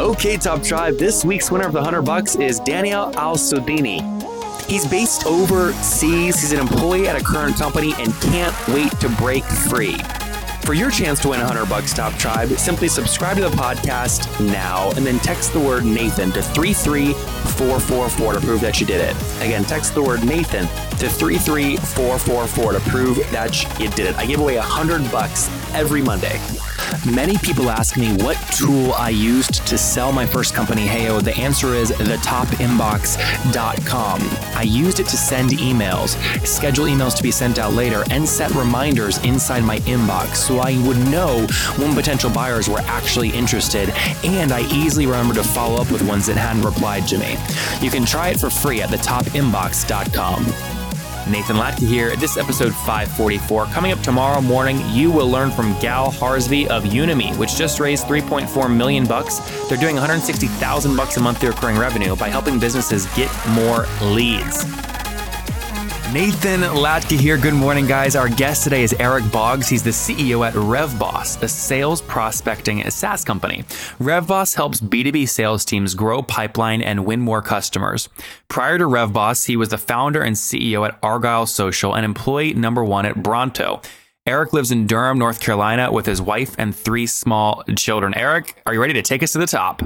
Okay, Top Tribe, this week's winner of the 100 bucks is Daniel Al Sudini. He's based overseas, he's an employee at a current company, and can't wait to break free. For your chance to win 100 bucks, Top Tribe, simply subscribe to the podcast now and then text the word Nathan to 33444 to prove that you did it. Again, text the word Nathan to 33444 to prove that you did it. I give away 100 bucks every Monday. Many people ask me what tool I used to sell my first company, Heyo. The answer is thetopinbox.com. I used it to send emails, schedule emails to be sent out later, and set reminders inside my inbox so I would know when potential buyers were actually interested, and I easily remember to follow up with ones that hadn't replied to me. You can try it for free at thetopinbox.com. Nathan Latka here. This episode 544. Coming up tomorrow morning, you will learn from Gal Harsby of Unimi, which just raised 3.4 million bucks. They're doing 160,000 bucks a month through recurring revenue by helping businesses get more leads. Nathan Latka here. Good morning, guys. Our guest today is Eric Boggs. He's the CEO at RevBoss, a sales prospecting SaaS company. RevBoss helps B2B sales teams grow pipeline and win more customers. Prior to RevBoss, he was the founder and CEO at Argyle Social and employee number one at Bronto. Eric lives in Durham, North Carolina, with his wife and three small children. Eric, are you ready to take us to the top?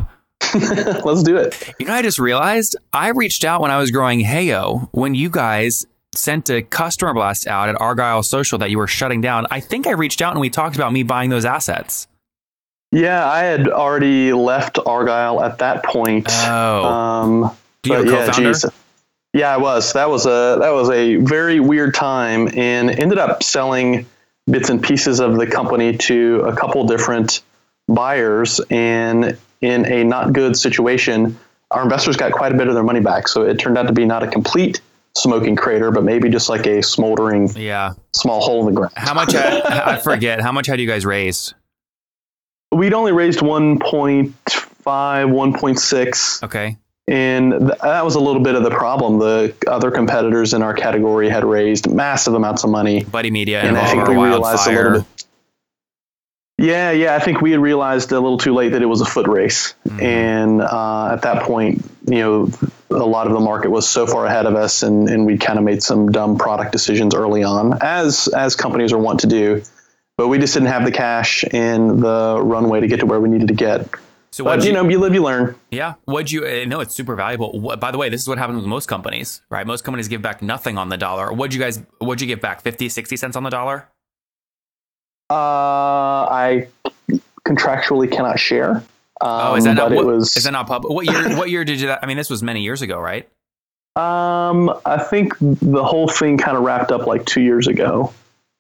Let's do it. You know, I just realized I reached out when I was growing Heyo when you guys sent a customer blast out at Argyle Social that you were shutting down. I think I reached out and we talked about me buying those assets. Yeah, I had already left Argyle at that point. Oh, Um, Do you have a yeah, geez. Yeah, I was. That was a that was a very weird time, and ended up selling bits and pieces of the company to a couple different buyers. And in a not good situation, our investors got quite a bit of their money back. So it turned out to be not a complete smoking crater, but maybe just like a smoldering yeah. small hole in the ground. How much? Had, I forget. How much had you guys raised? We'd only raised 1.5, 1.6. Okay. And th- that was a little bit of the problem. The other competitors in our category had raised massive amounts of money. Buddy Media and, And I think we realized a little bit. Yeah, yeah. I think we had realized a little too late that it was a foot race. Mm-hmm. And uh, at that point, you know, a lot of the market was so far ahead of us, and, and we kind of made some dumb product decisions early on, as as companies are wont to do. But we just didn't have the cash and the runway to get to where we needed to get. So But what you know, you live, you learn. Yeah. What'd you? uh, No, it's super valuable. What, by the way, this is what happens with most companies, right? Most companies give back nothing on the dollar. What'd you guys? What'd you give back? 50, 60 cents on the dollar? Uh, I contractually cannot share. Um, Oh, is that not? What, was. is that not public? What year? what year did you? That? I mean, this was many years ago, right? Um, I think the whole thing kind of wrapped up like two years ago.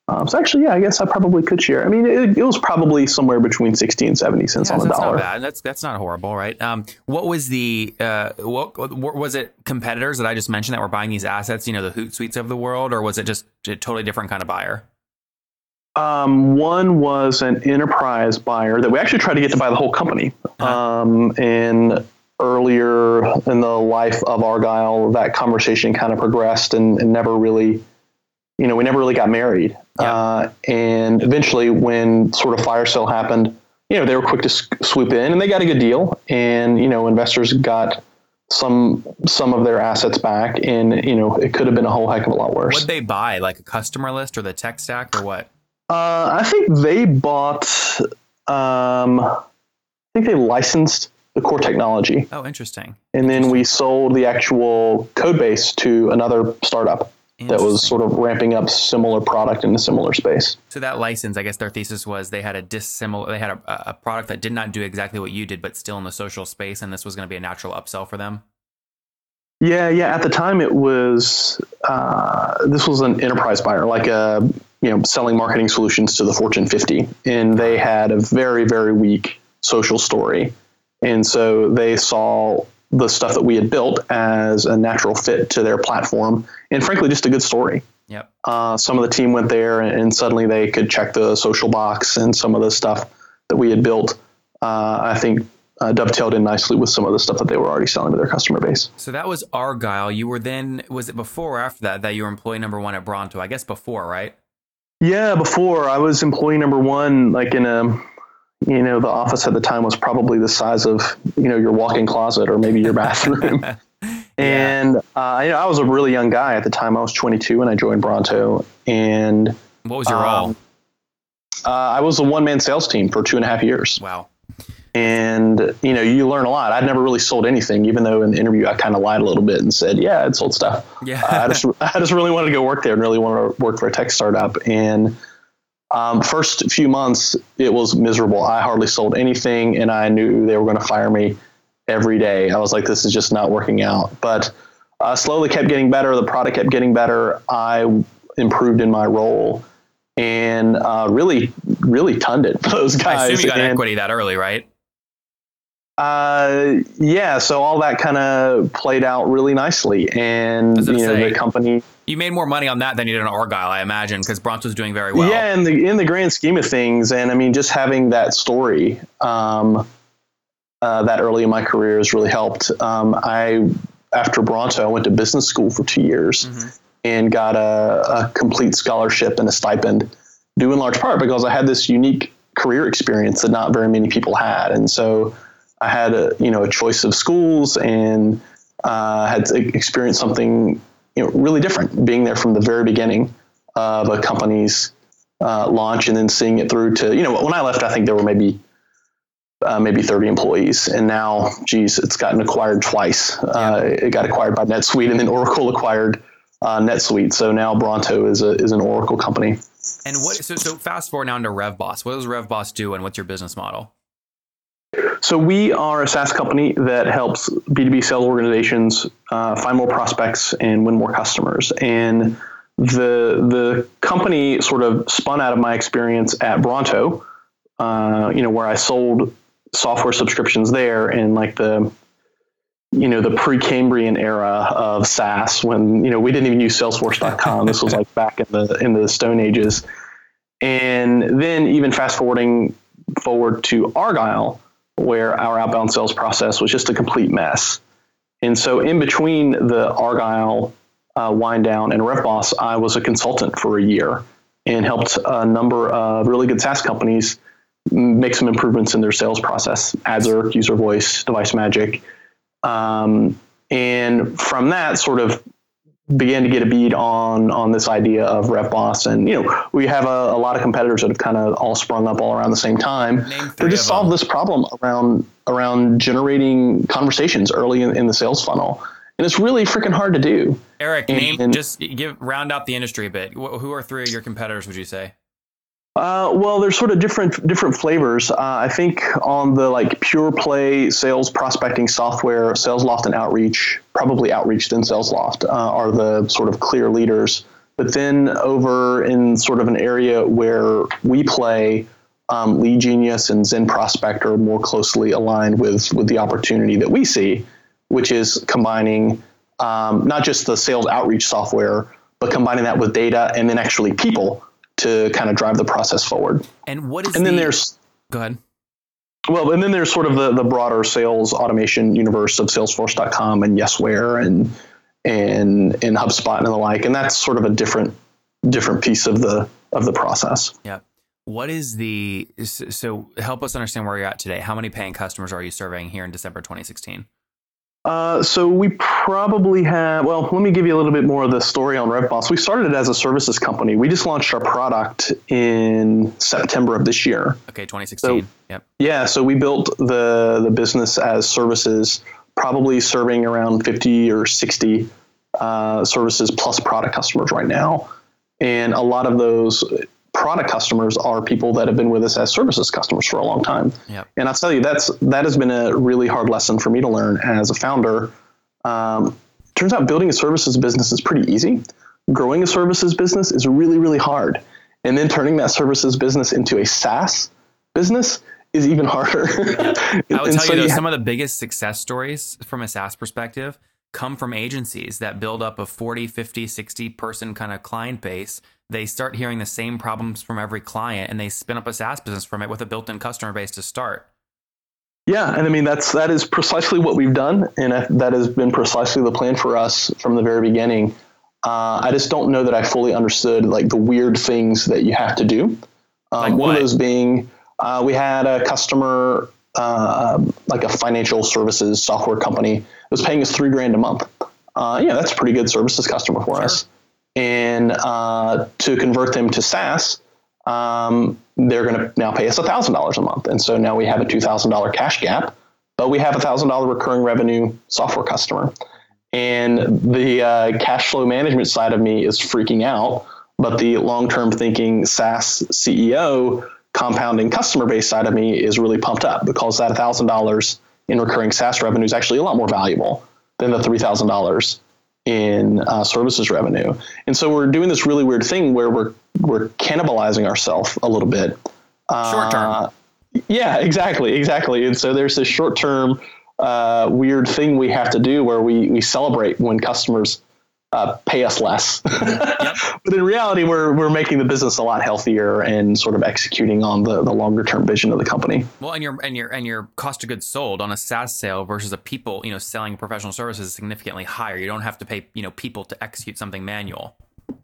Um, so actually, yeah, I guess I probably could share. I mean, it, it was probably somewhere between sixty and seventy cents Yeah, on the that's dollar. not bad. That's that's not horrible, right? Um, what was the uh, what, what was it? Competitors that I just mentioned that were buying these assets, you know, the Hootsuites of the world, or was it just a totally different kind of buyer? Um, one was an enterprise buyer that we actually tried to get to buy the whole company. Um, and earlier in the life of Argyle, that conversation kind of progressed and, and never really, you know, we never really got married. Yeah. Uh, and eventually, when sort of fire sale happened, you know, they were quick to swoop in and they got a good deal. And, you know, investors got some some of their assets back and you know it could have been a whole heck of a lot worse What'd they buy? Like a customer list or the tech stack or what? Uh, I think they bought. Um, I think they licensed the core technology, Oh, interesting. and then we sold the actual code base to another startup that was sort of ramping up similar product in a similar space. So that license, I guess their thesis was they had a dissimilar, they had a, a product that did not do exactly what you did, but still in the social space, and this was going to be a natural upsell for them. Yeah, yeah. At the time, it was uh, this was an enterprise buyer, like a you know selling marketing solutions to the Fortune 50, and they had a very very weak social story, and so they saw the stuff that we had built as a natural fit to their platform, and frankly, just a good story. Yep. Uh, some of the team went there, and, and, suddenly they could check the social box and some of the stuff that we had built. Uh, I think uh, dovetailed in nicely with some of the stuff that they were already selling to their customer base. So that was Argyle. You were then was it before or after that that you were employee number one at Bronto? I guess before, right? Yeah, before I was employee number one, like in a, you know, the office at the time was probably the size of, you know, your walk-in closet or maybe your bathroom. yeah. And uh, you know, I was a really young guy at the time. I was 22 when I joined Bronto. And what was your um, role? Uh, I was a one-man sales team for two and a half years. Wow and you know you learn a lot. I'd never really sold anything even though in the interview i kind of lied a little bit and said yeah i'd sold stuff. Yeah. I just i just really wanted to go work there and really wanted to work for a tech startup. And um, first few months it was miserable. I hardly sold anything and i knew they were going to fire me every day. I was like this is just not working out. But uh, slowly kept getting better. The product kept getting better. I improved in my role and uh, really, really tunned it. Those guys. I assume you got and, equity that early, right? Uh, yeah. So all that kind of played out really nicely, and you know say, the company. You made more money on that than you did on Argyle, I imagine, because Bronto's doing very well. Yeah, in the in the grand scheme of things, and I mean, just having that story um, uh, that early in my career has really helped. Um, I after Bronto, I went to business school for two years. Mm-hmm. And got a, a complete scholarship and a stipend, due in large part because I had this unique career experience that not very many people had. And so I had a you know a choice of schools and uh, had experienced something you know really different, being there from the very beginning of a company's uh, launch and then seeing it through to you know when I left, I think there were maybe uh, maybe 30 employees, and now, geez, it's gotten acquired twice. Uh, it got acquired by NetSuite, and then Oracle acquired uh, NetSuite. So now Bronto is a is an Oracle company. And what? So so fast forward now into RevBoss. What does RevBoss do, and what's your business model? So we are a SaaS company that helps B2B sales organizations uh, find more prospects and win more customers. And the the company sort of spun out of my experience at Bronto, uh, you know, where I sold software subscriptions there in like the you know the pre-Cambrian era of SaaS when you know we didn't even use Salesforce.com. this was like back in the in the Stone Ages, and then even fast forwarding forward to Argyle, where our outbound sales process was just a complete mess. And so, in between the Argyle uh, wind down and RevBoss, I was a consultant for a year and helped a number of really good SaaS companies make some improvements in their sales process. Adzerk, UserVoice, Device Magic um, and from that, sort of began to get a bead on on this idea of RevBoss And you know, we have a, a lot of competitors that have kind of all sprung up all around the same time. They just solve this problem around around generating conversations early in, in, the sales funnel. And it's really freaking hard to do. Eric, and, name and, just give round out the industry a bit. Who are three of your competitors? Would you say? Uh, well, there's sort of different different flavors. Uh, I think on the like pure play sales prospecting software, SalesLoft and Outreach, probably Outreach then SalesLoft uh, are the sort of clear leaders. But then over in sort of an area where we play, um, LeadGenius and ZenProspect are more closely aligned with with the opportunity that we see, which is combining um, not just the sales outreach software, but combining that with data and then actually people to kind of drive the process forward. And what is the and then there's go ahead. Well, and then there's sort of the, the broader sales automation universe of Salesforce.com and Yesware and and and HubSpot and the like, and that's sort of a different different piece of the of the process. Yeah. What is the so help us understand where you're at today? How many paying customers are you serving here in December 2016? Uh, so we probably have. Well, let me give you a little bit more of the story on RevBoss. We started it as a services company. We just launched our product in September of this year. Okay, 2016. So, yep. Yeah. So we built the the business as services, probably serving around 50 or 60 uh, services plus product customers right now, and a lot of those product customers are people that have been with us as services customers for a long time. Yep. And I'll tell you, that's that has been a really hard lesson for me to learn as a founder. Um, turns out building a services business is pretty easy. Growing a services business is really, really hard. And then turning that services business into a SaaS business is even harder. I And tell so you though, some of the biggest success stories from a SaaS perspective come from agencies that build up a 40, 50, 60 person kind of client base. They start hearing the same problems from every client and they spin up a SaaS business from it with a built in customer base to start. Yeah, and I mean that's that is precisely what we've done, and that- has been precisely the plan for us from the very beginning. Uh, I just don't know that I fully understood like the weird things that you have to do. Um, Like one of those being, uh, we had a customer, uh, like a financial services software company, was paying us three grand a month. Uh, yeah, that's a pretty good services customer for us. And uh, to convert them to SaaS, um, they're going to now pay us thousand dollars a month, and so now we have a two thousand dollar cash gap, but we have a thousand dollar recurring revenue software customer, and the uh, cash flow management side of me is freaking out, but the long term thinking SaaS CEO compounding customer base side of me is really pumped up because that thousand dollars in recurring SaaS revenue is actually a lot more valuable than the three thousand dollars in uh, services revenue. And so we're doing this really weird thing where we're we're cannibalizing ourselves a little bit. Short term. Uh, yeah, exactly, exactly. And so there's this short term uh, weird thing we have to do where we we celebrate when customers uh, pay us less. but in reality, we're we're making the business a lot healthier and sort of executing on the the longer term vision of the company. Well, and your and your and your cost of goods sold on a SaaS sale versus a people, you know, selling professional services is significantly higher. You don't have to pay, you know, people to execute something manual.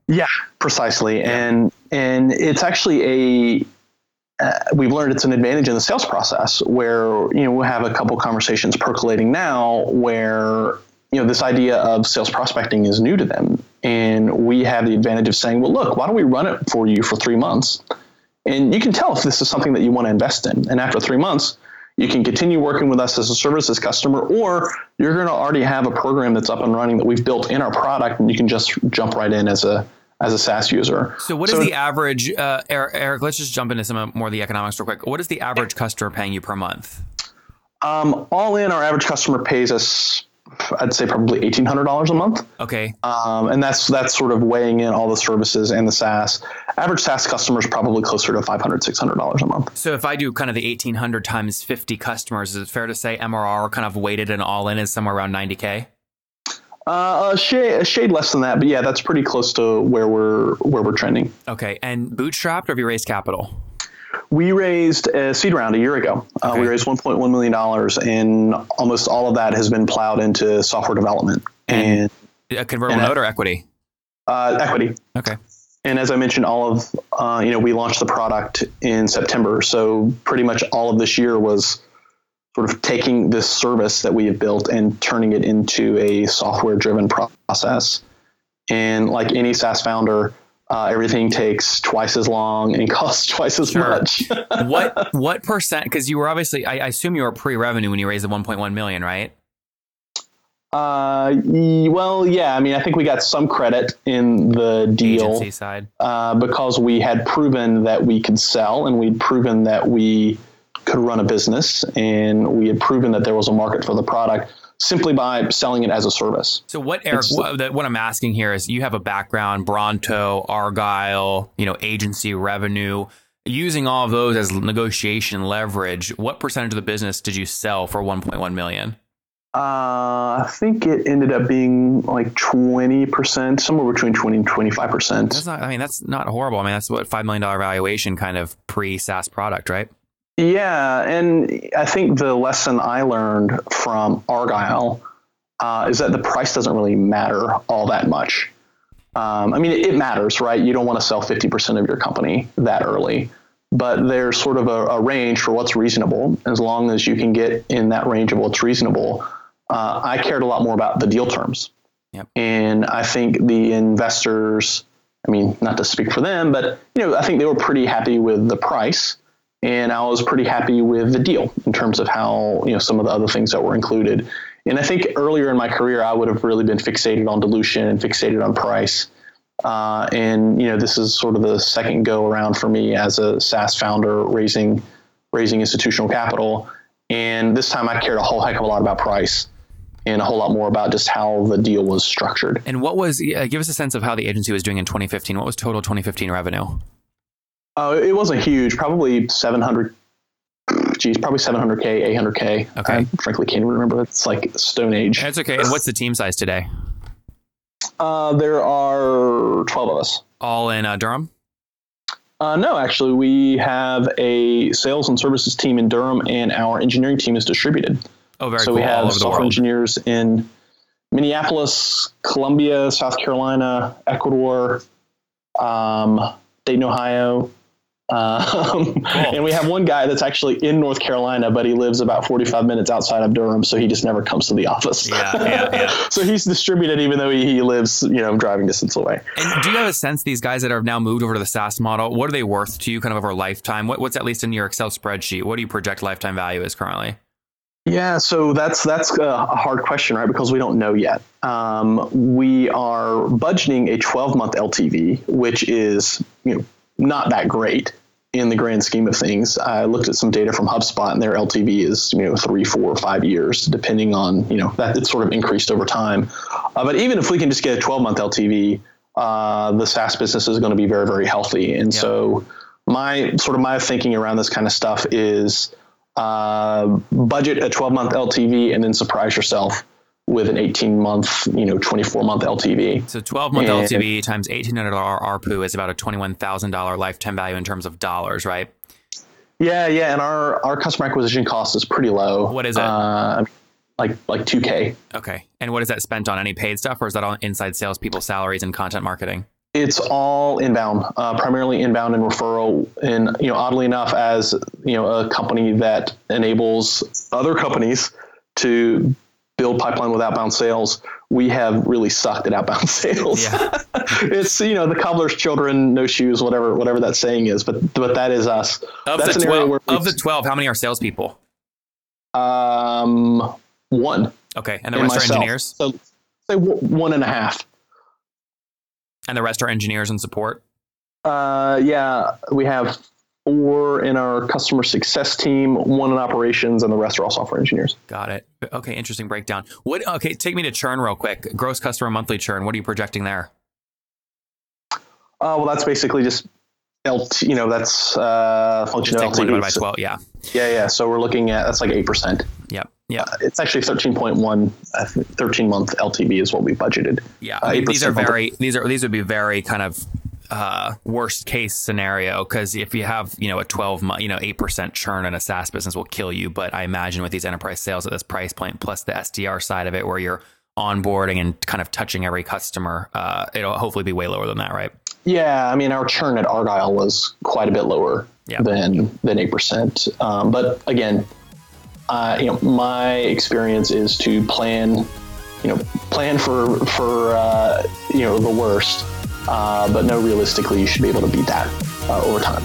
Yeah, precisely. And and it's actually a uh, we've learned it's an advantage in the sales process where you know we'll have a couple conversations percolating now where you know this idea of sales prospecting is new to them and we have the advantage of saying well look why don't we run it for you for three months and you can tell if this is something that you want to invest in and after three months you can continue working with us as a services customer or you're going to already have a program that's up and running that we've built in our product and you can just jump right in as a as a SaaS user. So, what is the average, uh, Eric, Eric? Let's just jump into some more of the economics real quick. What is the average customer paying you per month? Um, all in, our average customer pays us, I'd say, probably eighteen hundred dollars a month, Okay, um, and that's that's sort of weighing in all the services and the SaaS. Average SaaS customer is probably closer to 500 600 dollars a month. so if I do kind of the eighteen hundred times fifty customers, is it fair to say MRR kind of weighted and all in is somewhere around ninety k? Uh, a shade, a shade less than that, but yeah, that's pretty close to where we're where we're trending. Okay, and bootstrapped or have you raised capital? We raised a seed round a year ago. Uh, Okay. we raised 1.1 million dollars, and almost all of that has been plowed into software development and A convertible And, note or equity? uh, equity. Okay. And as I mentioned, all of uh, you know, we launched the product in September, so pretty much all of this year was sort of taking this service that we have built and turning it into a software-driven process. And like any SaaS founder, uh, everything takes twice as long and costs twice as Sure. much. what what percent? Because you were obviously, I, I assume you were pre-revenue when you raised the one point one million, right? uh, well, yeah, I mean, I think we got some credit in the deal. Agency side. uh, because we had proven that we could sell and we'd proven that we could run a business and we had proven that there was a market for the product simply by selling it as a service. So what, Eric? What, what I'm asking here is, you have a background, Bronto, Argyle, you know, agency revenue. Using all of those as negotiation leverage, what percentage of the business did you sell for 1.1 million? Uh, I think it ended up being like 20%, somewhere between 20 and 25%. That's not. I mean, that's not horrible. I mean, that's what five million dollar valuation kind of pre SaaS product, right? Yeah, and I think the lesson I learned from Argyle uh, is that the price doesn't really matter all that much. Um, I mean, it, it matters, right? You don't want to sell 50% of your company that early, but there's sort of a, a range for what's reasonable. As long as you can get in that range of what's reasonable, uh, I cared a lot more about the deal terms. Yep. And I think the investors, I mean, not to speak for them, but you know, I think they were pretty happy with the price and I was pretty happy with the deal in terms of how you know some of the other things that were included. And I think earlier in my career, I would have really been fixated on dilution and fixated on price. Uh, and you know, this is sort of the second go around for me as a SaaS founder, raising raising institutional capital. And this time, I cared a whole heck of a lot about price and a whole lot more about just how the deal was structured. And what was? Uh, give us a sense of how the agency was doing in 2015. What was total 2015 revenue? Uh, it wasn't huge, probably 700, geez, probably 700k, 800k. Okay. I frankly can't even remember. It's like Stone Age. That's okay. And what's the team size today? Uh, there are 12 of us. All in uh, Durham. Uh, no, actually, we have a sales and services team in Durham, and our engineering team is distributed. Oh, very cool. so cool. we have software engineers in Minneapolis, Columbia, South Carolina, Ecuador, um, Dayton, Ohio. Um, and we have one guy that's actually in North Carolina, but he lives about 45 minutes outside of Durham, so he just never comes to the office. Yeah, yeah, yeah. so he's distributed, even though he, he lives, you know, driving distance away. And do you have a sense these guys that have now moved over to the SaaS model, what are they worth to you kind of over a lifetime? What, what's at least in your Excel spreadsheet? What do you project lifetime value is currently? Yeah, so that's that's a hard question, right? Because we don't know yet. Um, we are budgeting a 12 month LTV, which is you know not that great in the grand scheme of things. I looked at some data from HubSpot, and their LTV is you know three, four, or five years, depending on you know that it's sort of increased over time. Uh, but even if we can just get a 12 month LTV, uh, the SaaS business is going to be very, very healthy. And Yeah. so my sort of my thinking around this kind of stuff is uh, budget a 12 month LTV and then surprise yourself with an 18 month, you know, 24 month LTV. So 12 month And- LTV times $1,800 ARPU is about a $21,000 lifetime value in terms of dollars, right? Yeah, yeah, and our our customer acquisition cost is pretty low. What is it? Uh, like like 2k. Okay. And what is that spent on? Any paid stuff or is that all inside salespeople salaries and content marketing? It's all inbound, uh, primarily inbound and referral. And you know, oddly enough, as you know, a company that enables other companies to build pipeline with outbound sales, we have really sucked at outbound sales. Yeah. it's you know the cobbler's children, no shoes, whatever whatever that saying is. But but that is us. Of That's the 12, where of the 12, how many are salespeople? Um, one. Okay. And the and rest are engineers? So say one and a half. And the rest are engineers and support? Uh, yeah, we have four in our customer success team, one in operations, and the rest are all software engineers. Got it. Okay, interesting breakdown. What? Okay, take me to churn real quick. Gross customer monthly churn. What are you projecting there? Uh, well, that's basically just LT, you know, that's uh, function Just of take by twelve. Yeah. yeah, yeah. So we're looking at that's like eight percent. Yep. Yep. It's actually thirteen point one. I think Thirteen month LTV is what we budgeted. Yeah. Uh, I mean, these are very. These are these would be very kind of uh, worst case scenario because if you have you know a twelve month you know eight percent churn in a SaaS business will kill you. But I imagine with these enterprise sales at this price point plus the SDR side of it where you're onboarding and kind of touching every customer, uh, it'll hopefully be way lower than that, right? Yeah, I mean, our churn at Argyle was quite a bit lower Yeah. than than eight percent. Um, but again, uh, you know, my experience is to plan, you know, plan for for uh, you know the worst, uh, but no, realistically, you should be able to beat that uh, over time.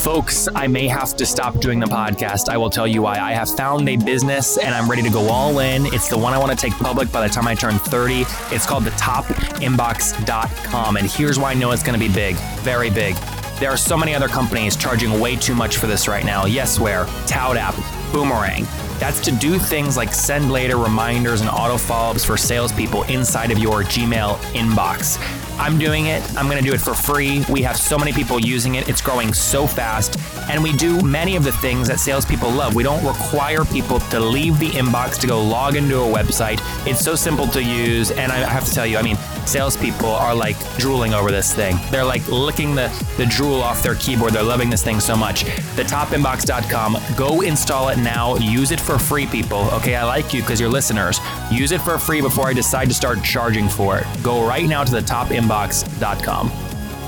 Folks, I may have to stop doing the podcast. I will tell you why. I have found a business and I'm ready to go all in. It's the one I want to take public by the time I turn 30. It's called the topinbox.com. And here's why I know it's going to be big, very big. There are so many other companies charging way too much for this right now. Yesware, ToutApp, Boomerang. That's to do things like send later reminders and auto follow ups for salespeople inside of your Gmail inbox. I'm doing it. I'm going to do it for free. We have so many people using it. It's growing so fast. And we do many of the things that salespeople love. We don't require people to leave the inbox to go log into a website. It's so simple to use. And I have to tell you, I mean, salespeople are like drooling over this thing. They're like licking the, the drool off their keyboard. They're loving this thing so much. Thetopinbox.com. Go install it now. Use it for free, people. Okay, I like you because you're listeners. Use it for free before I decide to start charging for it. Go right now to thetopinbox.com.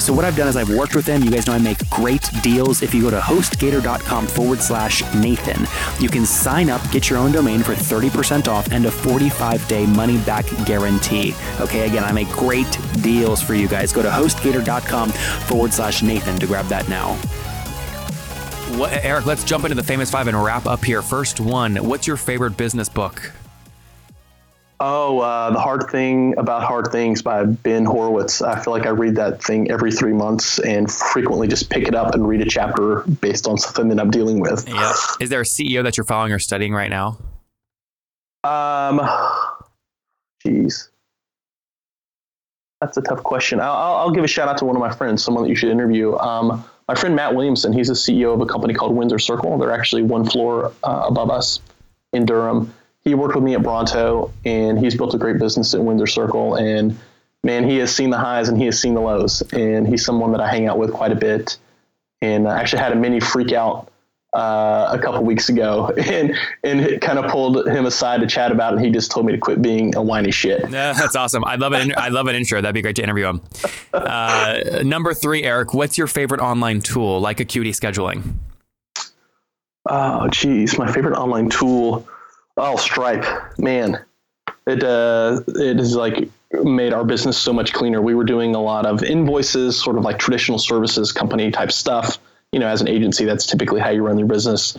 So what I've done is I've worked with them. You guys know I make great deals. If you go to hostgator.com forward slash Nathan, you can sign up, get your own domain for 30% off and a 45 day money back guarantee. Okay, again, I make great deals for you guys. Go to hostgator.com forward slash Nathan to grab that now. What, Eric, let's jump into the famous five and wrap up here. First one, what's your favorite business book? Oh, uh, the hard thing about hard things by Ben Horowitz. I feel like I read that thing every three months and frequently just pick it up and read a chapter based on something that I'm dealing with. Yeah. Is there a CEO that you're following or studying right now? Um, jeez, that's a tough question. I'll, I'll, give a shout out to one of my friends, someone that you should interview. Um, my friend Matt Williamson. He's the CEO of a company called Windsor Circle. They're actually one floor uh, above us in Durham he worked with me at Bronto, and he's built a great business at Windsor Circle. And man, he has seen the highs and he has seen the lows. And he's someone that I hang out with quite a bit. And I actually had a mini freak out uh, a couple weeks ago, and and kind of pulled him aside to chat about it. And he just told me to quit being a whiny shit. Yeah, that's awesome. I love it. I love an intro. That'd be great to interview him. Uh, number three, Eric. What's your favorite online tool, like Acuity scheduling? Oh, geez, my favorite online tool. Oh, Stripe, man, it uh, it has like made our business so much cleaner. We were doing a lot of invoices, sort of like traditional services company type stuff. You know, as an agency, that's typically how you run your business.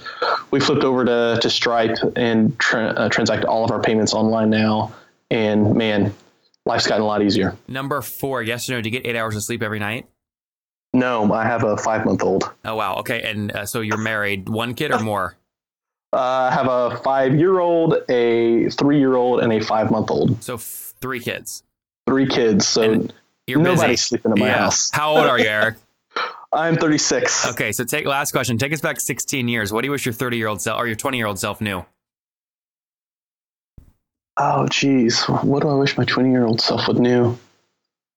We flipped over to, to Stripe and tra- uh, transact all of our payments online now. And man, life's gotten a lot easier. Number four, yes or no? Do you get eight hours of sleep every night? No, I have a five month old. Oh wow. Okay, and uh, so you're married, one kid or more? Uh, have a five year old, a three year old, and a five month old. So f- three kids. Three kids. So you're nobody's busy. sleeping in my yeah. house. How old are you, Eric? I'm 36. Okay, so take last question. Take us back 16 years. What do you wish your 30 year old self or your 20 year old self knew? Oh, geez. What do I wish my 20 year old self would knew?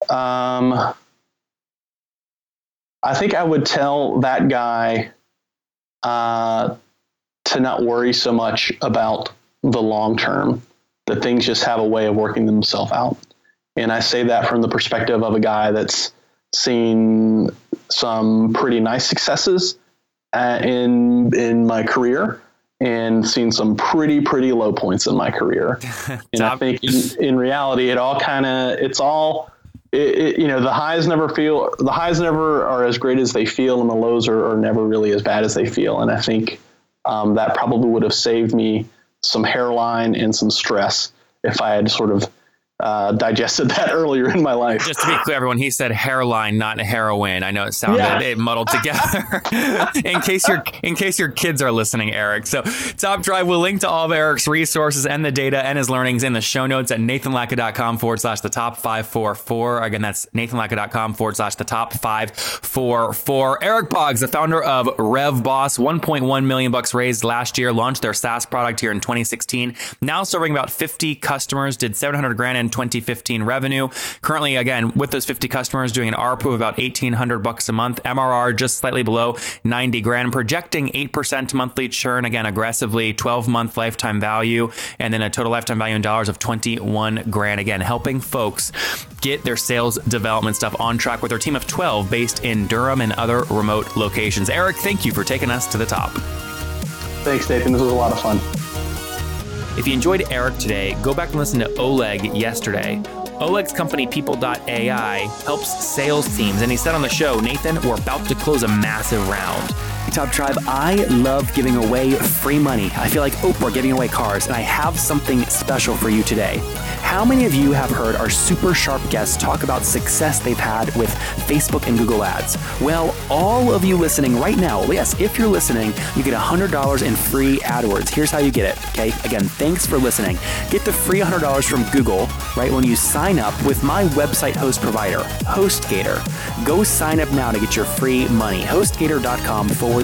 Um, I think I would tell that guy uh, to not worry so much about the long term, that things just have a way of working themselves out. And I say that from the perspective of a guy that's seen some pretty nice successes uh, in in my career and seen some pretty pretty low points in my career. and I think in, in reality, it all kind of it's all it, it, you know the highs never feel the highs never are as great as they feel, and the lows are, are never really as bad as they feel. And I think um, that probably would have saved me some hairline and some stress if I had sort of uh, digested that earlier in my life. Just to be clear, everyone, he said hairline, not heroin. I know it sounded yeah. it muddled together. in case your in case your kids are listening, Eric. So Top Tribe will link to all of Eric's resources and the data and his learnings in the show notes at nathanlatka.com forward slash the top five four four. Again, that's nathanlatka.com forward slash the top five four four. Eric Boggs, the founder of RevBoss, 1.1 million bucks raised last year, launched their SaaS product here in 2016. Now serving about 50 customers, did 700 grand in 2015 revenue. Currently, again, with those 50 customers, doing an ARPU of about 1800 bucks a month, MRR just slightly below 90 grand, projecting 8% monthly churn, again, aggressively, 12 month lifetime value, and then a total lifetime value in dollars of 21 grand. Again, helping folks get their sales development stuff on track with their team of 12 based in Durham and other remote locations. Eric, thank you for taking us to the top. Thanks, Nathan. This was a lot of fun. If you enjoyed Eric today, go back and listen to Oleg yesterday. Oleg's company, People.ai, helps sales teams, and he said on the show, Nathan, we're about to close a massive round. Top Tribe, I love giving away free money. I feel like Oprah giving away cars, and I have something special for you today. How many of you have heard our super sharp guests talk about success they've had with Facebook and Google Ads? Well, all of you listening right now, yes, if you're listening, you get $100 in free AdWords. Here's how you get it, okay? Again, thanks for listening. Get the free $100 from Google, right, when you sign up with my website host provider, HostGator. Go sign up now to get your free money. HostGator.com forward